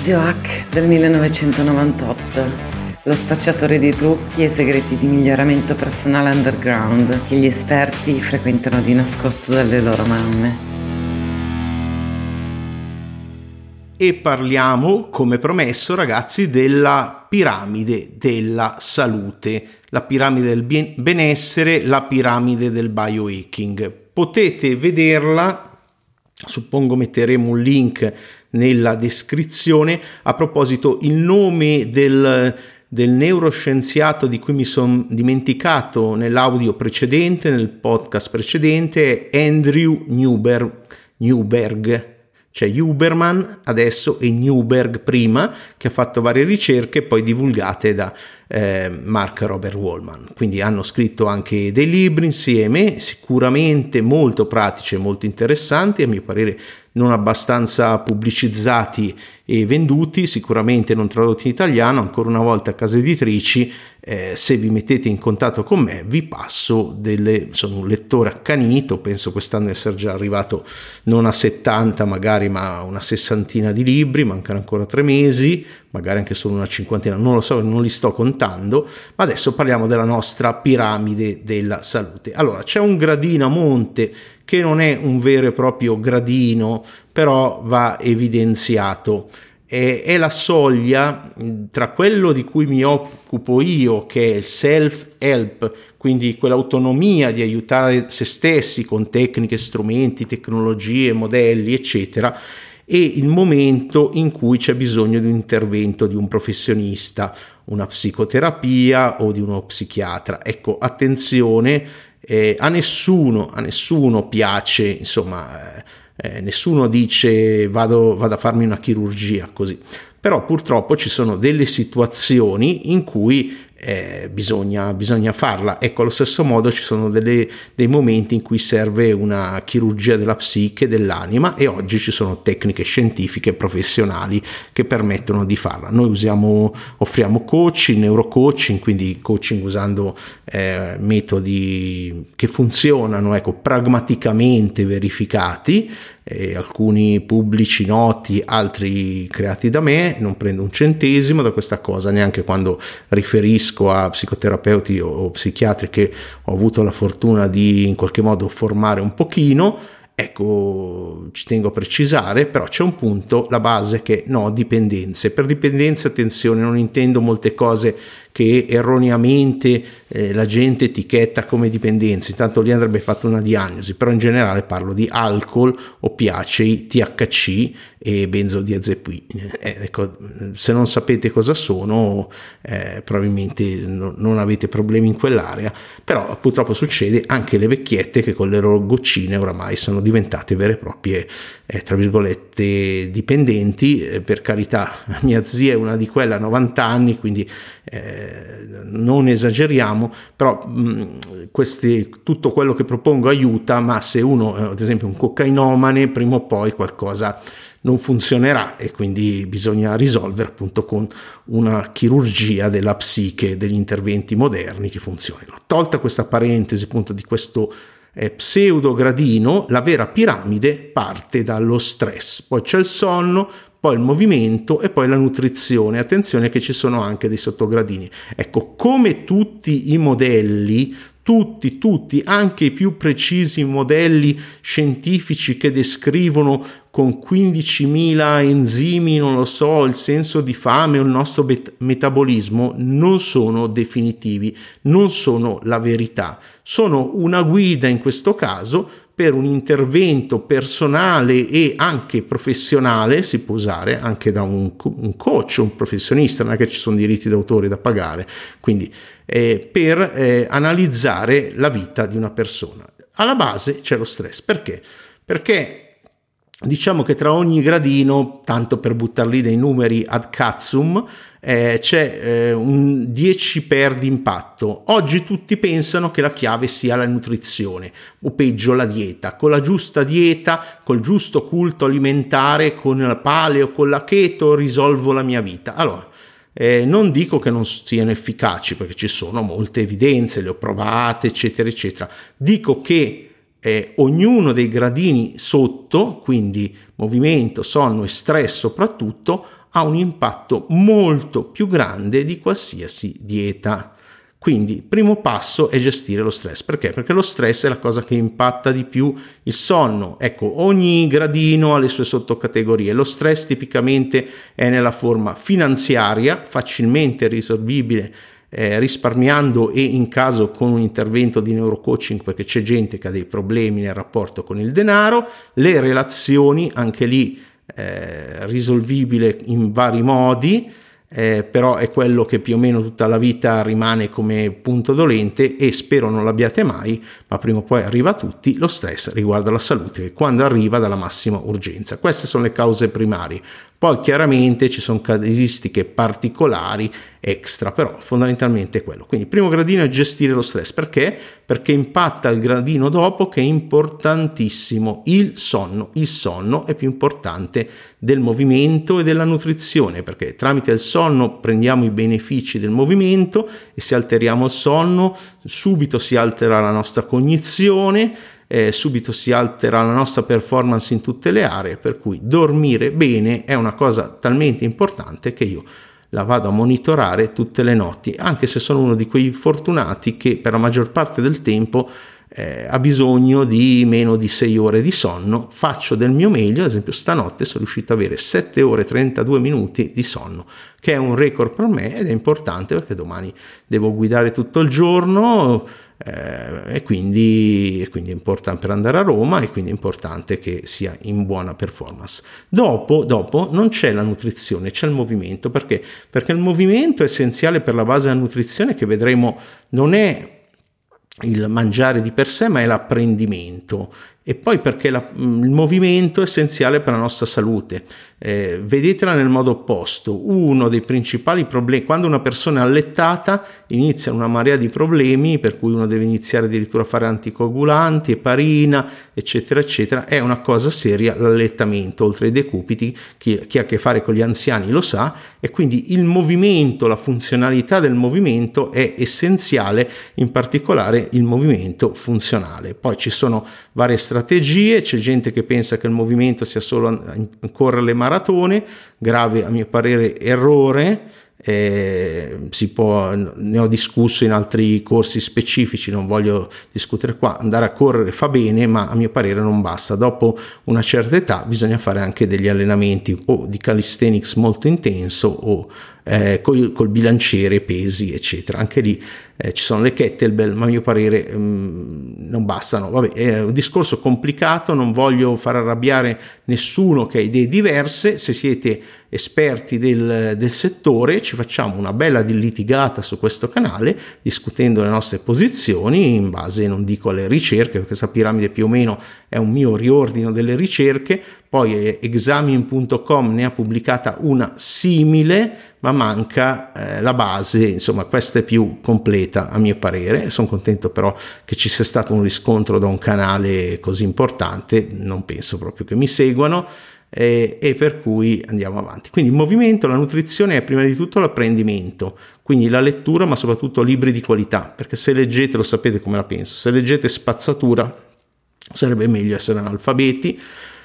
Zio Hack del 1998 lo spacciatore di trucchi e segreti di miglioramento personale underground che gli esperti frequentano di nascosto dalle loro mamme. E parliamo, come promesso, ragazzi, della piramide della salute, la piramide del benessere, la piramide del biohacking. Potete vederla, suppongo metteremo un link nella descrizione. A proposito, il nome del del neuroscienziato di cui mi sono dimenticato nell'audio precedente, nel podcast precedente, è Andrew Newberg, Newberg c'è Huberman adesso e Newberg prima, che ha fatto varie ricerche poi divulgate da eh, Mark Robert Wallman. Quindi hanno scritto anche dei libri insieme, sicuramente molto pratici e molto interessanti, a mio parere non abbastanza pubblicizzati e venduti, sicuramente non tradotti in italiano, ancora una volta case editrici, eh, se vi mettete in contatto con me vi passo delle, sono un lettore accanito, penso quest'anno di essere già arrivato non a 70 magari ma a una sessantina di libri, mancano ancora tre mesi, magari anche solo una cinquantina, non lo so, non li sto contando, ma adesso parliamo della nostra piramide della salute. Allora, c'è un gradino a monte che non è un vero e proprio gradino, però va evidenziato. È, la soglia tra quello di cui mi occupo io, che è il self-help, quindi quell'autonomia di aiutare se stessi con tecniche, strumenti, tecnologie, modelli, eccetera, e il momento in cui c'è bisogno di un intervento di un professionista, una psicoterapia o di uno psichiatra. Ecco, attenzione, eh, a, nessuno, a nessuno piace, insomma, eh, eh, nessuno dice vado, vado a farmi una chirurgia così. Però purtroppo ci sono delle situazioni in cui eh, bisogna, bisogna, farla. Ecco, allo stesso modo ci sono delle, dei momenti in cui serve una chirurgia della psiche, dell'anima e oggi ci sono tecniche scientifiche professionali che permettono di farla. Noi usiamo, offriamo coaching, neurocoaching, quindi coaching usando eh, metodi che funzionano, ecco, pragmaticamente verificati, eh, alcuni pubblici noti, altri creati da me, non prendo un centesimo da questa cosa, neanche quando riferisco a psicoterapeuti o psichiatri che ho avuto la fortuna di in qualche modo formare un pochino, Ecco, ci tengo a precisare, però c'è un punto, la base che no, dipendenze. Per dipendenze, attenzione, non intendo molte cose che erroneamente eh, la gente etichetta come dipendenza, intanto lì andrebbe fatta una diagnosi, però in generale parlo di alcol, oppiacei, THC e benzodiazepine. Eh, ecco, se non sapete cosa sono, eh, probabilmente no, non avete problemi in quell'area, però purtroppo succede anche le vecchiette che con le loro goccine oramai sono diventate vere e proprie, eh, tra virgolette, dipendenti. Eh, per carità, mia zia è una di quelle a 90 anni, quindi eh, non esageriamo, però mh, questi, tutto quello che propongo aiuta, ma se uno, eh, ad esempio un cocainomane, prima o poi qualcosa non funzionerà e quindi bisogna risolvere appunto con una chirurgia della psiche, degli interventi moderni che funzionino. Tolta questa parentesi appunto di questo eh, pseudo gradino, la vera piramide parte dallo stress, poi c'è il sonno, poi il movimento e poi la nutrizione. Attenzione che ci sono anche dei sottogradini. Ecco, come tutti i modelli, tutti, tutti, anche i più precisi modelli scientifici che descrivono con 15.000 enzimi, non lo so, il senso di fame o il nostro bet- metabolismo, non sono definitivi, non sono la verità. Sono una guida in questo caso per un intervento personale e anche professionale, si può usare anche da un, un coach, un professionista, non è che ci sono diritti d'autore da pagare, quindi eh, per eh, analizzare la vita di una persona. Alla base c'è lo stress, perché? Perché Diciamo che tra ogni gradino, tanto per buttarli dei numeri ad cazzum, eh, c'è eh, un 10 per di impatto. Oggi tutti pensano che la chiave sia la nutrizione, o peggio la dieta. Con la giusta dieta, col giusto culto alimentare, con la paleo, con la keto, risolvo la mia vita. Allora, eh, non dico che non siano efficaci, perché ci sono molte evidenze, le ho provate, eccetera, eccetera. Dico che eh, ognuno dei gradini sotto, quindi movimento, sonno e stress soprattutto, ha un impatto molto più grande di qualsiasi dieta. Quindi, primo passo è gestire lo stress. Perché? Perché lo stress è la cosa che impatta di più il sonno. Ecco, ogni gradino ha le sue sottocategorie. Lo stress tipicamente è nella forma finanziaria, facilmente risolvibile eh, risparmiando e in caso con un intervento di neurocoaching perché c'è gente che ha dei problemi nel rapporto con il denaro, le relazioni anche lì eh, risolvibile in vari modi eh, però è quello che più o meno tutta la vita rimane come punto dolente e spero non l'abbiate mai, ma prima o poi arriva a tutti, lo stress riguarda la salute quando arriva dalla massima urgenza. Queste sono le cause primarie. Poi chiaramente ci sono casistiche particolari extra, però fondamentalmente è quello. Quindi il primo gradino è gestire lo stress. Perché? Perché impatta il gradino dopo che è importantissimo il sonno. Il sonno è più importante del movimento e della nutrizione, perché tramite il sonno prendiamo i benefici del movimento e se alteriamo il sonno subito si altera la nostra cognizione eh, subito si altera la nostra performance in tutte le aree, per cui dormire bene è una cosa talmente importante che io la vado a monitorare tutte le notti, anche se sono uno di quei fortunati che per la maggior parte del tempo eh, ha bisogno di meno di 6 ore di sonno, faccio del mio meglio, ad esempio stanotte sono riuscito ad avere 7 ore e 32 minuti di sonno, che è un record per me ed è importante perché domani devo guidare tutto il giorno, eh, e, quindi, e quindi è importante per andare a Roma e quindi è importante che sia in buona performance. Dopo, dopo non c'è la nutrizione, c'è il movimento perché? Perché il movimento è essenziale per la base della nutrizione che vedremo non è il mangiare di per sé, ma è l'apprendimento e poi perché la, mm, il movimento è essenziale per la nostra salute. Eh, vedetela nel modo opposto. Uno dei principali problemi, quando una persona è allettata, inizia una marea di problemi, per cui uno deve iniziare addirittura a fare anticoagulanti, eparina, eccetera, eccetera. È una cosa seria l'allettamento, oltre ai decupiti, chi, chi ha a che fare con gli anziani lo sa, e quindi il movimento, la funzionalità del movimento è essenziale, in particolare il movimento funzionale. Poi ci sono varie strategie, c'è gente che pensa che il movimento sia solo correre le maratone, grave a mio parere errore, eh, può, ne ho discusso in altri corsi specifici, non voglio discutere qua, andare a correre fa bene, ma a mio parere non basta. Dopo una certa età bisogna fare anche degli allenamenti o di calisthenics molto intenso o eh, col, col, bilanciere, pesi, eccetera. Anche lì eh, ci sono le kettlebell, ma a mio parere mh, mm, non bastano. Vabbè, è un discorso complicato, non voglio far arrabbiare nessuno che ha idee diverse. Se siete esperti del, del settore, ci facciamo una bella litigata su questo canale, discutendo le nostre posizioni in base, non dico alle ricerche, perché questa piramide più o meno è un mio riordino delle ricerche, poi examin.com ne ha pubblicata una simile, ma manca eh, la base, insomma questa è più completa a mio parere, sono contento però che ci sia stato un riscontro da un canale così importante, non penso proprio che mi seguano. E, e, per cui andiamo avanti. Quindi il movimento, la nutrizione è prima di tutto l'apprendimento, quindi la lettura, ma soprattutto libri di qualità, perché se leggete, lo sapete come la penso, se leggete spazzatura sarebbe meglio essere analfabeti,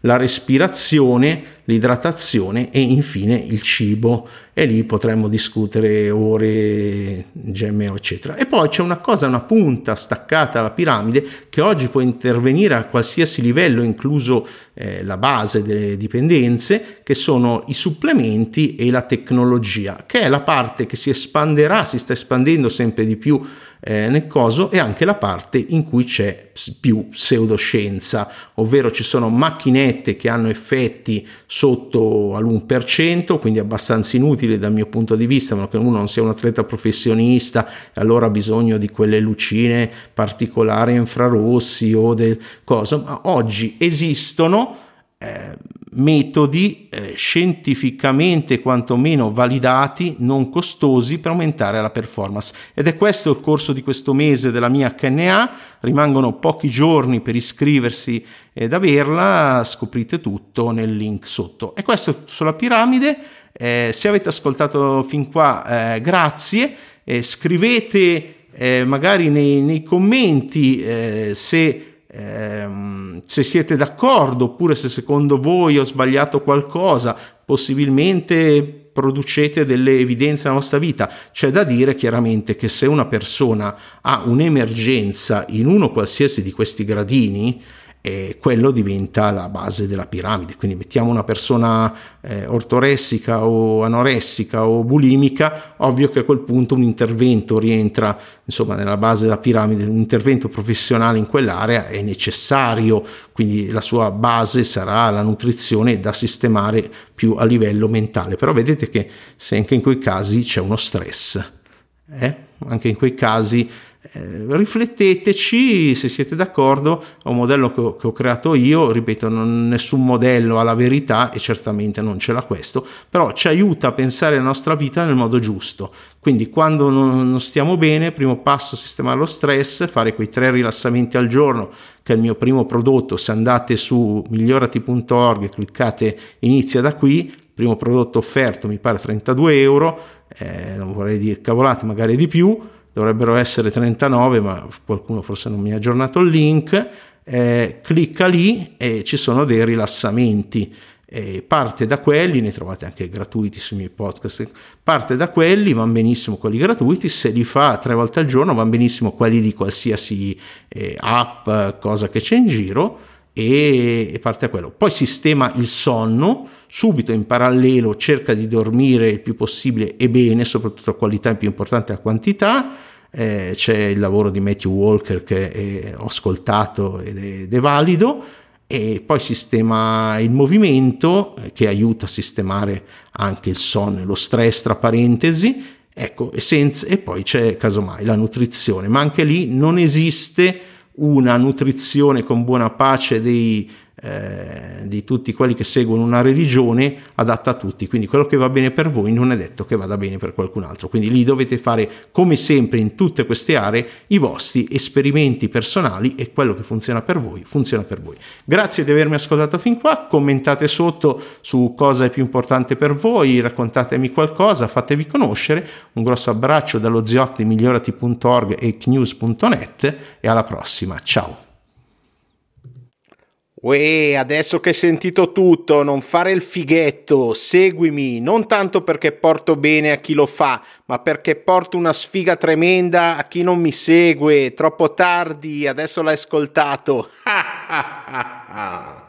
la respirazione, l'idratazione e infine il cibo e lì potremmo discutere ore, GMO eccetera. E poi c'è una cosa, una punta staccata alla piramide che oggi può intervenire a qualsiasi livello, incluso eh, la base delle dipendenze, che sono i supplementi e la tecnologia, che è la parte che si espanderà, si sta espandendo sempre di più eh, nel coso e anche la parte in cui c'è più pseudoscienza, ovvero ci sono macchinette che hanno effetti sotto all'1%, quindi abbastanza inutili dal mio punto di vista, ma che uno non sia un atleta professionista e allora ha bisogno di quelle lucine particolari infrarossi o del coso, ma oggi esistono eh, metodi eh, scientificamente quantomeno validati, non costosi per aumentare la performance. Ed è questo il corso di questo mese della mia HNA, rimangono pochi giorni per iscriversi ed averla, scoprite tutto nel link sotto. E questo sulla piramide, eh, se avete ascoltato fin qua, eh, grazie, scrivete eh, magari nei, nei commenti eh, se ehm, se siete d'accordo oppure se secondo voi ho sbagliato qualcosa, possibilmente producete delle evidenze nella vostra vita. C'è da dire chiaramente che se una persona ha un'emergenza in uno qualsiasi di questi gradini, e quello diventa la base della piramide. Quindi mettiamo una persona eh, ortoressica o anoressica o bulimica, ovvio che a quel punto un intervento rientra insomma nella base della piramide, un intervento professionale in quell'area è necessario, quindi la sua base sarà la nutrizione da sistemare più a livello mentale. Però vedete che se anche in quei casi c'è uno stress, eh? anche in quei casi eh, rifletteteci se siete d'accordo, è un modello che ho, che ho, creato io, ripeto, non, nessun modello ha la verità e certamente non ce l'ha questo, però ci aiuta a pensare la nostra vita nel modo giusto. Quindi quando non, non stiamo bene, primo passo sistemare lo stress, fare quei tre rilassamenti al giorno, che è il mio primo prodotto, se andate su migliorati.org e cliccate inizia da qui, primo prodotto offerto mi pare 32 euro, eh, non vorrei dire cavolate, magari di più, dovrebbero essere 39, ma qualcuno forse non mi ha aggiornato il link. Eh, clicca lì e ci sono dei rilassamenti. Eh, parte da quelli, ne trovate anche gratuiti sui miei podcast. Parte da quelli, vanno benissimo quelli gratuiti. Se li fa tre volte al giorno, vanno benissimo quelli di qualsiasi eh, app, cosa che c'è in giro. E, e parte da quello. Poi sistema il sonno, subito in parallelo cerca di dormire il più possibile e bene, soprattutto qualità è più importante a quantità eh, c'è il lavoro di Matthew Walker che è, ho ascoltato ed è, ed è valido e poi sistema il movimento eh, che aiuta a sistemare anche il sonno e lo stress tra parentesi. Ecco e, senza, e poi c'è casomai la nutrizione. Ma anche lì non esiste una nutrizione con buona pace dei eh, di tutti quelli che seguono una religione adatta a tutti, quindi quello che va bene per voi non è detto che vada bene per qualcun altro, quindi lì dovete fare come sempre in tutte queste aree i vostri esperimenti personali e quello che funziona per voi funziona per voi. Grazie di avermi ascoltato fin qua, commentate sotto su cosa è più importante per voi, raccontatemi qualcosa, fatevi conoscere, un grosso abbraccio dallo zioc di migliorati.org e knews.net e alla prossima, ciao! Uè, adesso che hai sentito tutto, non fare il fighetto, seguimi, non tanto perché porto bene a chi lo fa, ma perché porto una sfiga tremenda a chi non mi segue. Troppo tardi, adesso l'hai ascoltato.